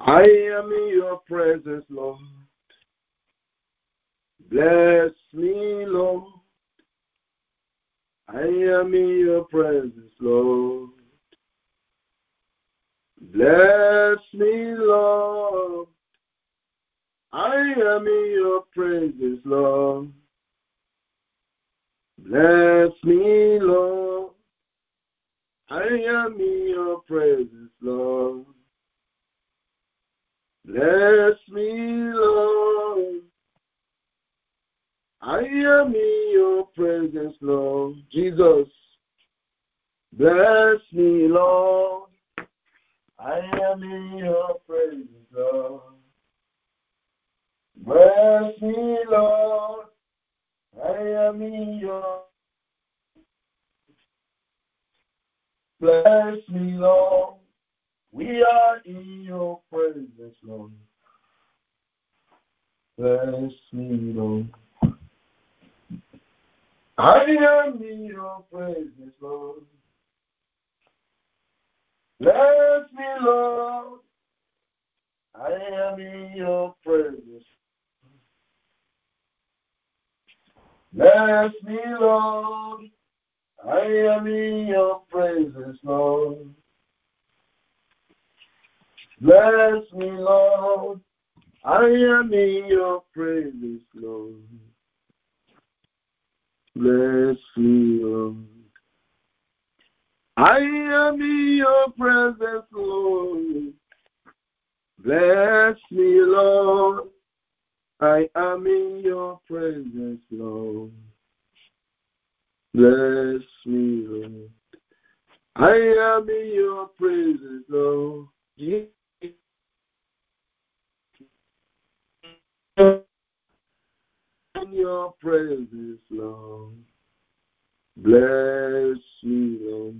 I am in your presence, Lord. Bless me, Lord. I am in your presence, Lord. Bless me, Lord. I am in your presence, Lord. Bless me, Lord. I am in your presence, Lord. Bless me, Lord. I am in your presence, Lord. Jesus. Bless me, Lord. I am in your presence, Lord. Bless me, Lord. I am in your Bless me, Lord. We are in your presence, Lord. Bless me, Lord. I am in your presence, Lord. Bless me, Lord. I am in your presence. Bless me, Lord. I am in your presence, Lord. Bless me, Lord. I am in your presence, Lord. Bless me, Lord. I am in your presence, Lord. Bless me, Lord. I am in your presence, Lord. Bless me, Lord. I am in your presence, Lord. Your presence, Lord. Bless me, Lord.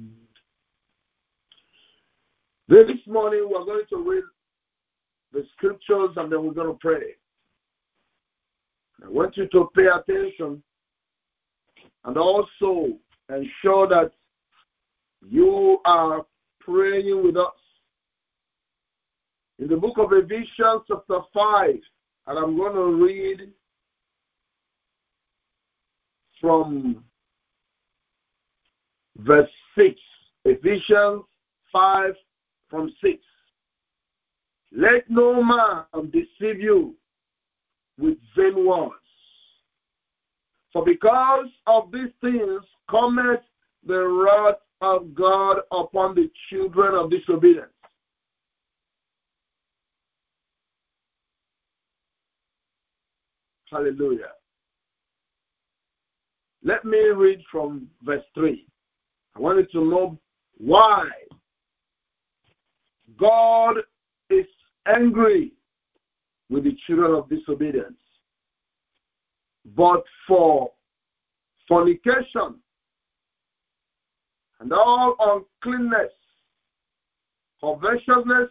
This morning we're going to read the scriptures and then we're going to pray. I want you to pay attention and also ensure that you are praying with us. In the book of Ephesians, chapter 5, and I'm going to read from verse 6. Ephesians 5 from 6. Let no man deceive you with vain words. For because of these things cometh the wrath of God upon the children of disobedience. Hallelujah. Let me read from verse 3. I wanted to know why God is angry with the children of disobedience. But for fornication and all uncleanness, covetousness,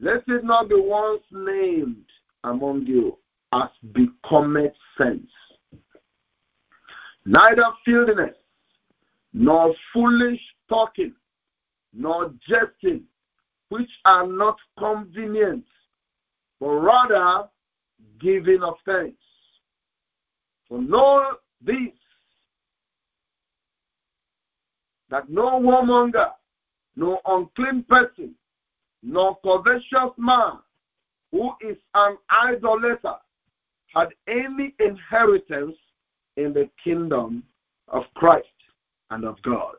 let it not be once named among you as becometh sense. Neither filthiness, nor foolish talking, nor jesting, which are not convenient, but rather giving of thanks. For know this, that no whoremonger, no unclean person, nor covetous man who is an idolater had any inheritance in the kingdom of Christ and of God.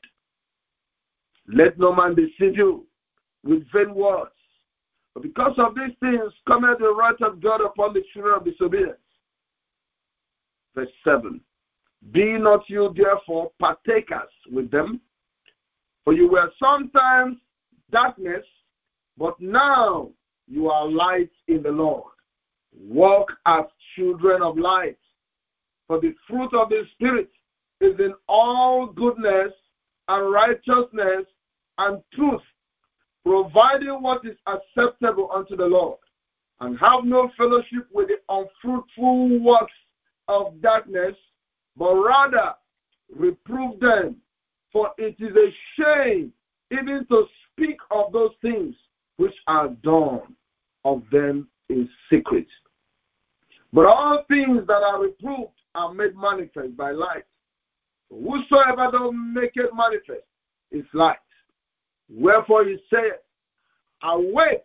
Let no man deceive you with vain words. But because of these things cometh the wrath of God upon the children of disobedience. Verse 7. Be not you therefore partakers with them, for you were sometimes darkness, but now you are light in the Lord. Walk as children of light. For the fruit of the Spirit is in all goodness and righteousness and truth, providing what is acceptable unto the Lord, and have no fellowship with the unfruitful works of darkness, but rather reprove them. For it is a shame even to speak of those things which are done of them in secret. But all things that are reproved are made manifest by light. Whosoever does make it manifest is light. Wherefore he saith, Awake,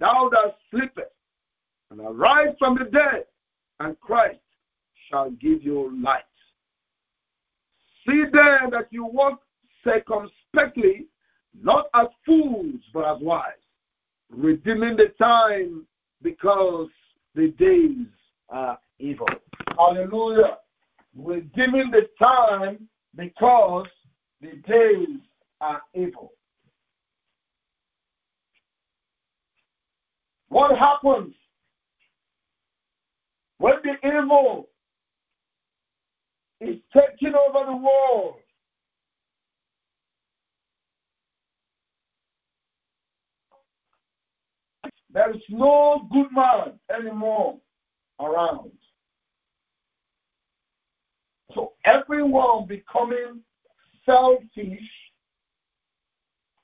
thou that sleepest, and arise from the dead, and Christ shall give you light. See then that you walk circumspectly, not as fools, but as wise, redeeming the time because the days are evil. Hallelujah. We're giving the time because the days are evil. What happens when the evil is taking over the world? There is no good man anymore around. So everyone becoming selfish,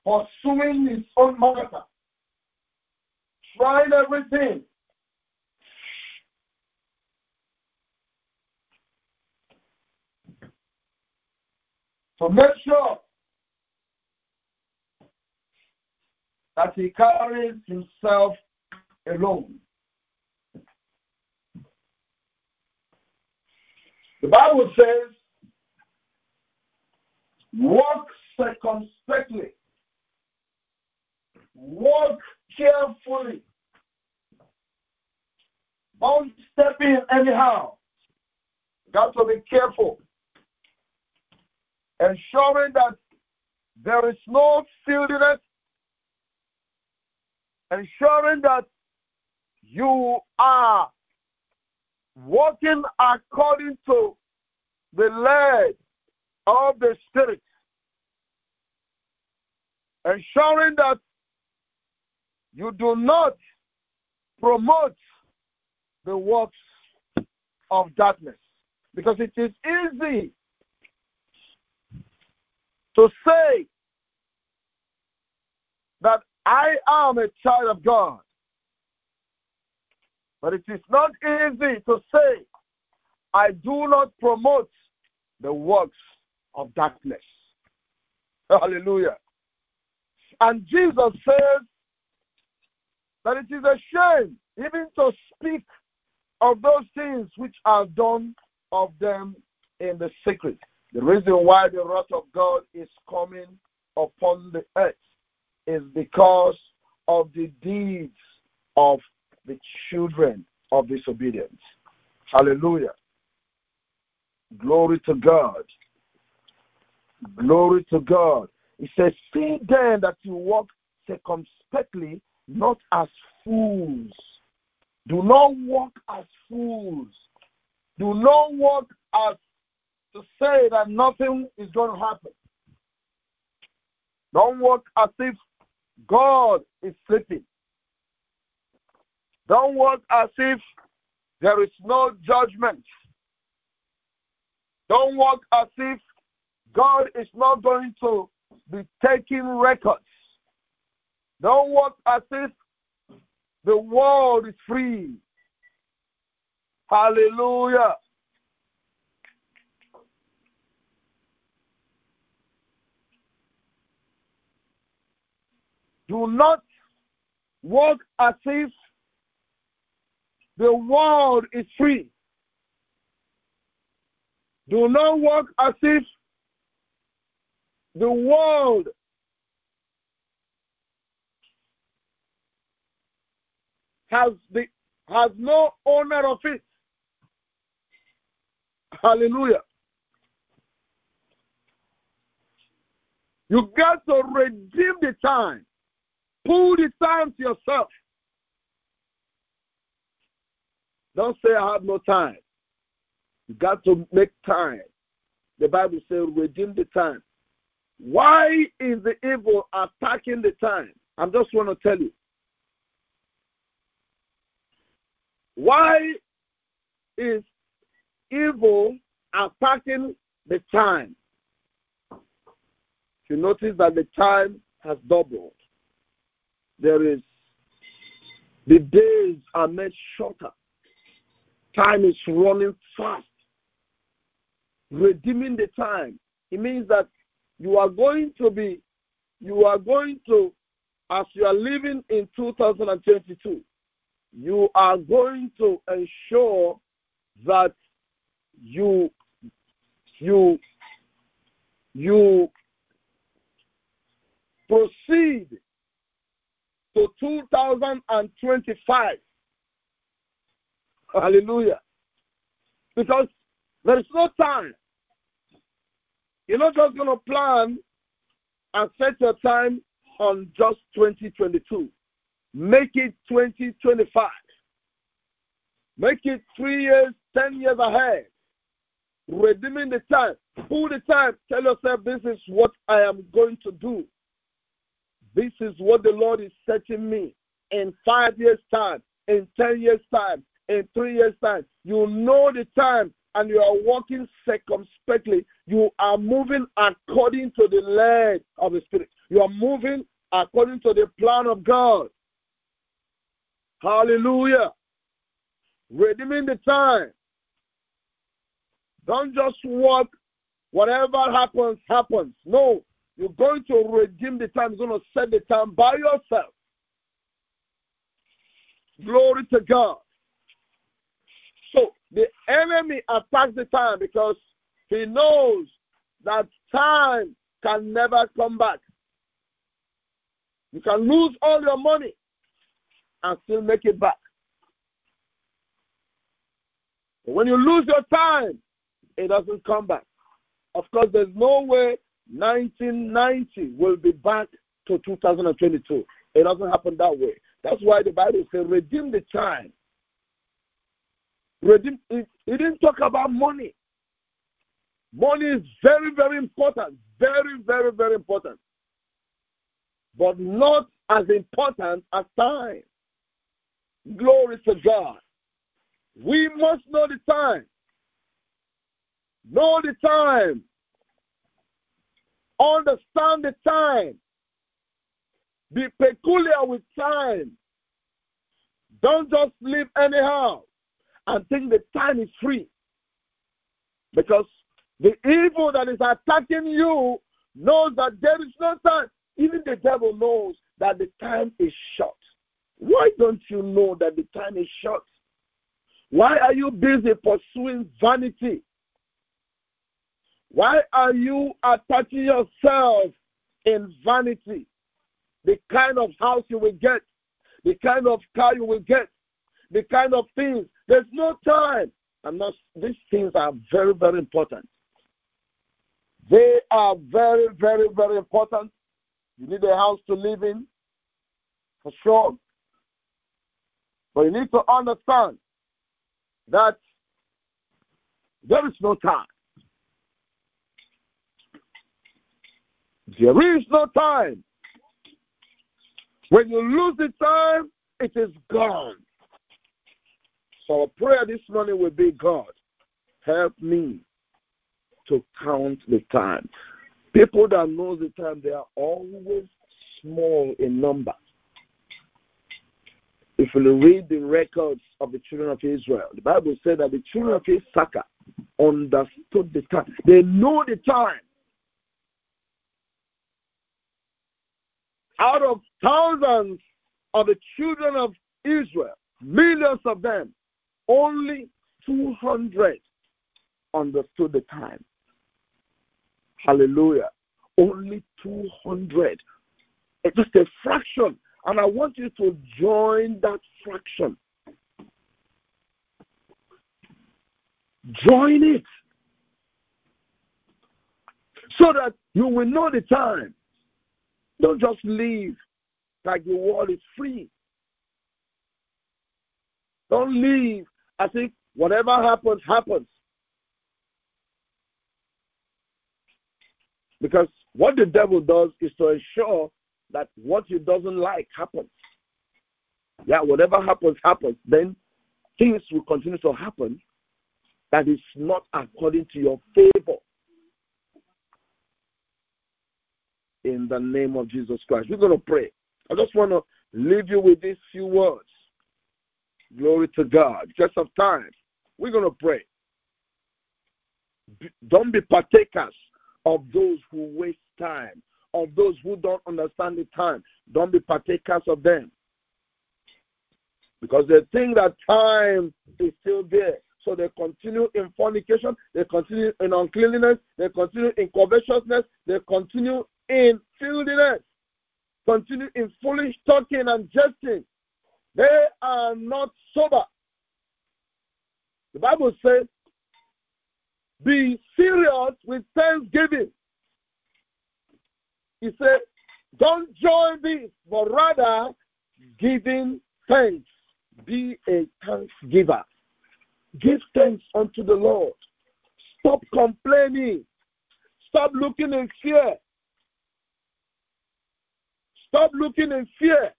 pursuing his own matter tried everything. So make sure that he carries himself alone. The Bible says, walk circumspectly, walk carefully, don't step in anyhow. Got to be careful. Ensuring that there is no filthiness. Ensuring that you are walking according to the lead of the Spirit. Ensuring that you do not promote the works of darkness. Because it is easy to say that I am a child of God. But it is not easy to say, I do not promote the works of darkness. Hallelujah. And Jesus says that it is a shame even to speak of those things which are done of them in the secret. The reason why the wrath of God is coming upon the earth is because of the deeds of the children of disobedience. Hallelujah. Glory to God. Glory to God. He says, See then that you walk circumspectly, not as fools do not walk as fools. Do not walk as to say that nothing is going to happen. Don't walk as if God is sleeping. Don't walk as if there is no judgment. Don't walk as if God is not going to be taking records. Don't walk as if the world is free. Hallelujah. Do not walk as if the world is free. Do not walk as if the world has the has no owner of it. Hallelujah. You got to redeem the time. Pull the time to yourself. Don't say I have no time. You got to make time. The Bible says redeem the time. Why is the evil attacking the time? I just want to tell you. Why is evil attacking the time? You notice that the time has doubled. There is The days are made shorter. Time is running fast. Redeeming the time. It means that you are going to be, you are going to, as you are living in 2022, you are going to ensure that you you you proceed to 2025 hallelujah because there is no time you're not just going to plan and set your time on just 2022 make it 2025 make it three years 10 years ahead redeeming the time. Pull the time. Tell yourself, this is what I am going to do. This is what the Lord is setting me in five years' time, in 10 years' time, in three years' time. You know the time and you are walking circumspectly. You are moving according to the lead of the Spirit. You are moving according to the plan of God. Hallelujah. Redeeming the time. Don't just walk, whatever happens, happens. No, you're going to redeem the time. You're going to set the time by yourself. Glory to God. So the enemy attacks the time because he knows that time can never come back. You can lose all your money and still make it back. But when you lose your time, it doesn't come back. Of course, there's no way 1990 will be back to 2022. It doesn't happen that way. That's why the Bible says, redeem the time. Redeem, it, it didn't talk about money. Money is very, very important. Very, very, very important. But not as important as time. Glory to God. We must know the time. Know the time. Understand the time. Be peculiar with time. Don't just live anyhow and think the time is free. Because the evil that is attacking you knows that there is no time. Even the devil knows that the time is short. Why don't you know that the time is short? Why are you busy pursuing vanity? Why are you attaching yourself in vanity? The kind of house you will get, the kind of car you will get, the kind of things. There's no time. And not, these things are very, very important. They are very, very, very important. You need a house to live in, for sure. But you need to understand that there is no time. There is no time. When you lose the time, it is gone. So our prayer this morning will be God, help me to count the time. People that know the time, they are always small in number. If you read the records of the children of Israel, the Bible said that the children of Issachar understood the time. They know the time. out of thousands of the children of Israel, millions of them, only 200 understood the time. Hallelujah. Only 200. It's eh, just a fraction. And I want you to join that fraction. Join it so that you will know the time don't just live like the world is free. Don't live as if whatever happens, happens. Because what the devil does is to ensure that what he doesn't like happens. Yeah, whatever happens, happens. Then things will continue to happen that is not according to your favor. in the name of Jesus Christ. We're going to pray. I just want to leave you with these few words. Glory to God. Just of time, we're going to pray. Don't be partakers of those who waste time, of those who don't understand the time. Don't be partakers of them. Because they think that time is still there. So they continue in fornication, they continue in uncleanness, they continue in covetousness, they continue in filthiness, continue in foolish talking and jesting. They are not sober. The Bible says, be serious with thanksgiving. He said, don't join this, but rather giving thanks. Be a thanksgiver. Give thanks unto the Lord. Stop complaining. Stop looking in fear. Stop looking in fear.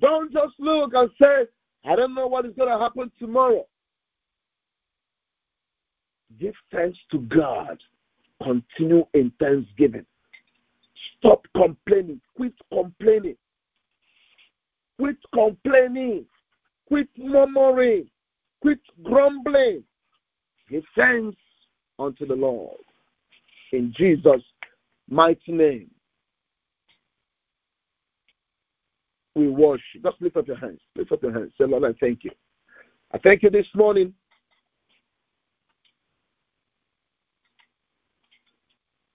Don't just look and say, I don't know what is going to happen tomorrow. Give thanks to God. Continue in thanksgiving. Stop complaining. Quit complaining. Quit complaining. Quit murmuring. Quit grumbling. Give thanks unto the Lord. In Jesus' mighty name. We worship. Just lift up your hands. Lift up your hands. Say, Lord, I thank you. I thank you this morning.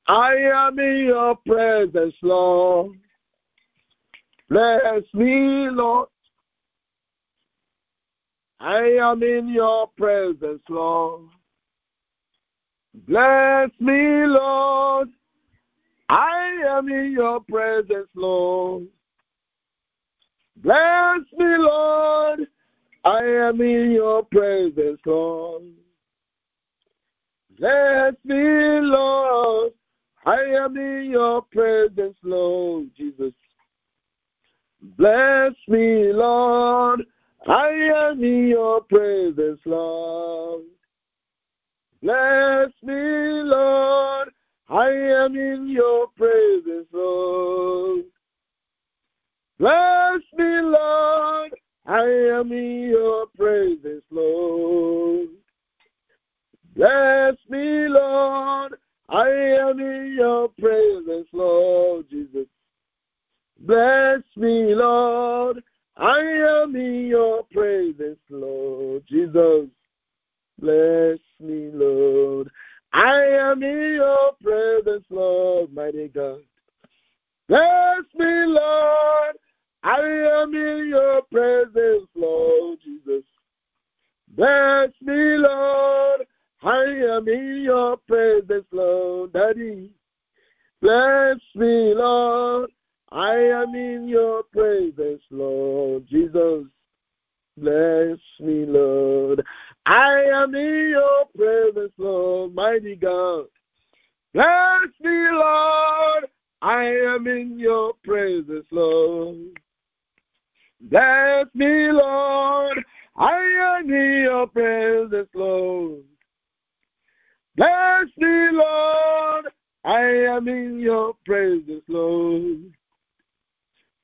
I am in your presence, Lord. Bless me, Lord. I am in your presence, Lord. Bless me, Lord. I am in your presence, Lord. Bless me, Lord. I am in your presence, Lord. Bless me, Lord. I am in your presence, Lord Jesus. Bless me, Lord. I am in your presence, Lord. Bless me, Lord. I am in your presence, Lord. Bless me, Lord. I am in your presence, Lord. Bless me, Lord. I am in your presence, Lord Jesus. Bless me, Lord. I am in your presence, Lord Jesus. Bless me, Lord. I am in your presence, Lord, mighty God. Bless me, Lord. I am in your presence, Lord Jesus. Bless me, Lord. I am in your presence, Lord, Daddy. Bless me, Lord. I am in your presence, Lord Jesus. Bless me, Lord. I am in your presence, Lord, mighty God. Bless me, Lord. I am in your presence, Lord. Bless me, Lord. I am in your presence, Lord. Bless me, Lord. I am in your presence, Lord.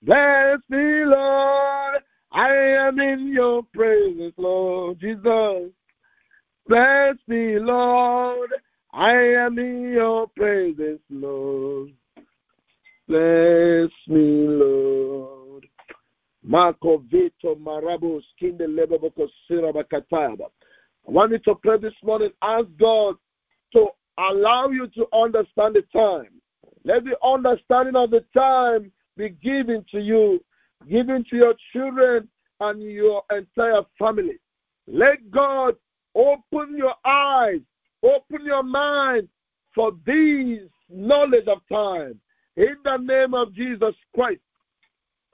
Bless me, Lord. I am in your presence, Lord Jesus. Bless me, Lord. I am in your presence, Lord. Bless me, Lord. Marco Vito Marabos Kinde Lebaboko Sirabakatayaba. I want you to pray this morning. Ask God to allow you to understand the time. Let the understanding of the time be given to you, given to your children and your entire family. Let God open your eyes, open your mind for these knowledge of time. In the name of Jesus Christ.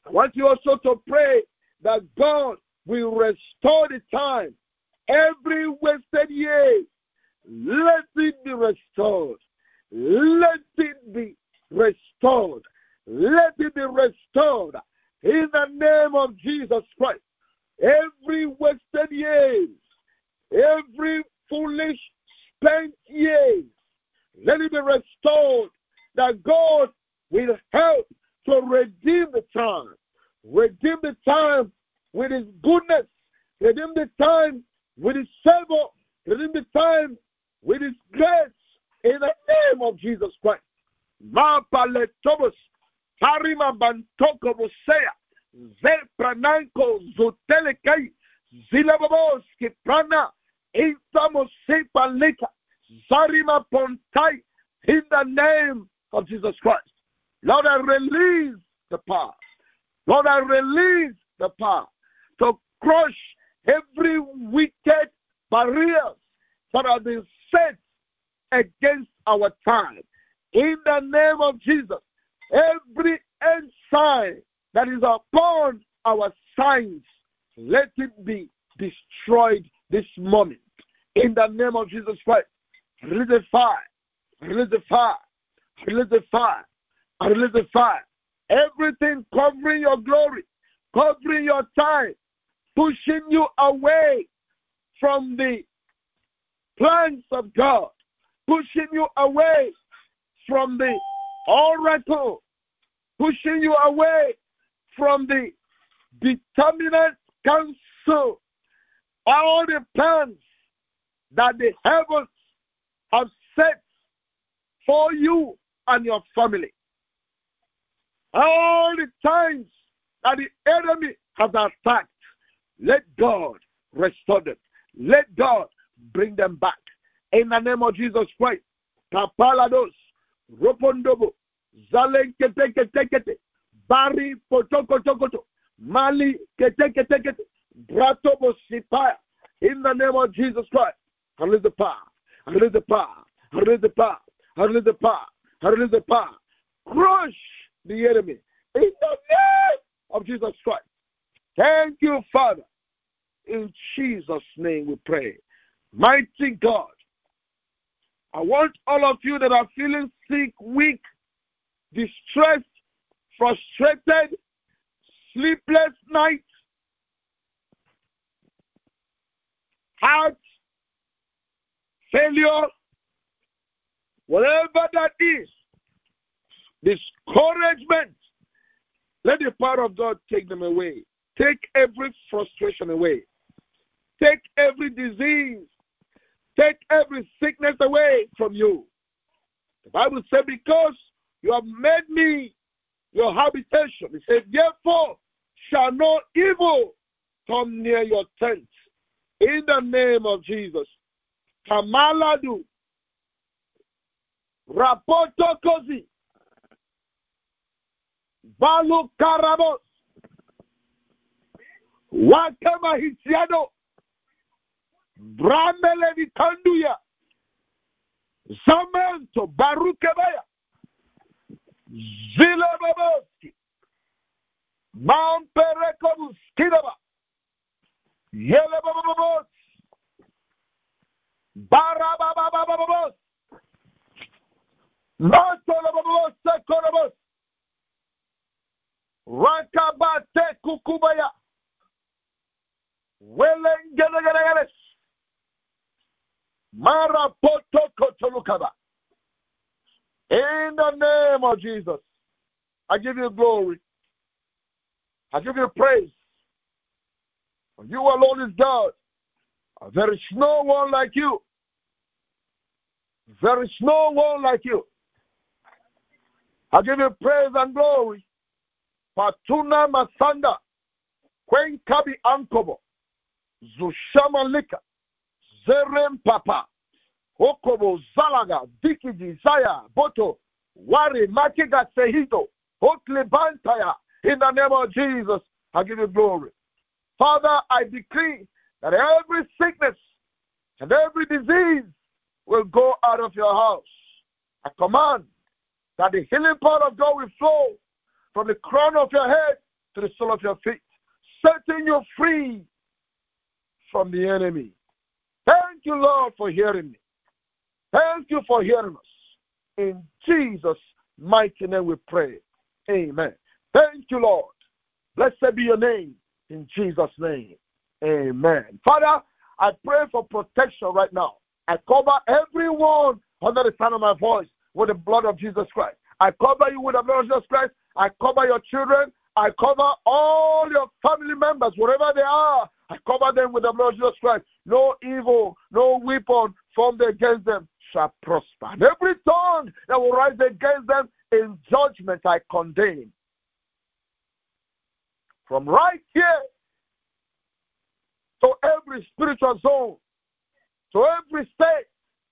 I want you also to pray that God will restore the time. Every wasted year, let it be restored. Let it be restored. Let it be restored in the name of Jesus Christ. Every wasted years, every foolish spent years, let it be restored that God will help to redeem the time. Redeem the time with His goodness. Redeem the time with His favor. Redeem the time with His grace. In the name of Jesus Christ. Mapaletobos, Parima Bantoko Bosea, Zeprananko, Zotelekai, Zilababos, Kiprana, Intamosepalika, Zarima Pontai, in the name of Jesus Christ. Lord, I release the power. Lord, I release the power to crush every wicked barriers that have been set against our time. In the name of Jesus, every ensign that is upon our signs, let it be destroyed this moment. In the name of Jesus Christ, fire, release the fire, release the fire, release the fire. Everything covering your glory, covering your time, pushing you away from the plans of God, pushing you away from the oracle, pushing you away from the determinate counsel, all the plans that the heavens have set for you and your family. All the times that the enemy has attacked, let God restore them. Let God bring them back. In the name of Jesus Christ. Kapalados, Ropondobo, Zalenketekete, Bari Potokotokoto, Mali Ketekete, Bratobo Sipaya. In the name of Jesus Christ. Release the power. Release the power. Release the power. Release the power. Release the power. Crush the enemy. In the name of Jesus Christ. Thank you, Father. In Jesus' name we pray. Mighty God, I want all of you that are feeling sick, weak, distressed, frustrated, sleepless nights, heart failure, whatever that is, discouragement, let the power of God take them away. Take every frustration away. Take every disease. Take every sickness away from you. The Bible said, Because you have made me your habitation. It said, Therefore shall no evil come near your tent. In the name of Jesus. Kamaladu. Rapoto Kozi. Balu Karabos. Wakama Hitiado. Bramele Vitanduya. Zamento Barukebaya. Zile Baboski. Mamperekobus Kidaba. Yele Bababos. Barababababos. In the name of Jesus, I give you glory. I give you praise. You alone is God. There is no one like you. There is no one like you. I give you praise and glory. Patuna Masanda, Kwenkabi Ankobo, Zushamalika, Zerem Papa, Okobo Zalaga, Dikiji Zaya, Boto, Wari Makiga Sehito, Oklebantaya, in the name of Jesus, I give you glory. Father, I decree that every sickness and every disease will go out of your house. I command that the healing power of God will flow from the crown of your head to the sole of your feet, setting you free from the enemy. Thank you, Lord, for hearing me. Thank you for hearing us. In Jesus' mighty name we pray. Amen. Thank you, Lord. Blessed be your name in Jesus' name. Amen. Father, I pray for protection right now. I cover everyone under the sound of my voice with the blood of Jesus Christ. I cover you with the blood of Jesus Christ. I cover your children. I cover all your family members, wherever they are. I cover them with the blood of Jesus Christ. No evil, no weapon formed against them shall prosper. And every tongue that will rise against them in judgment, I condemn. From right here to every spiritual zone, to every state,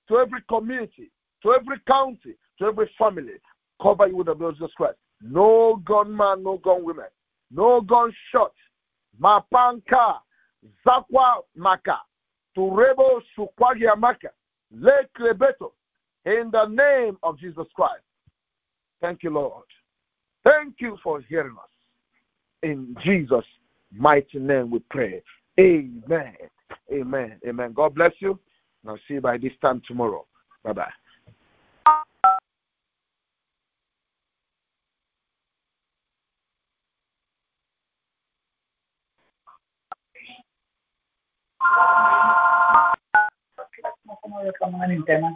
to every community, to every county, to every family, cover you with the blood of Jesus Christ. No gunman, no gun women, no gunshot. Mapanka, Zakwa Maka, Turebo Sukwagia Maka, Le Klebeto, in the name of Jesus Christ. Thank you, Lord. Thank you for hearing us. In Jesus' mighty name we pray. Amen. Amen. Amen. God bless you. And I'll see you by this time tomorrow. Bye bye. no se mueve como en el tema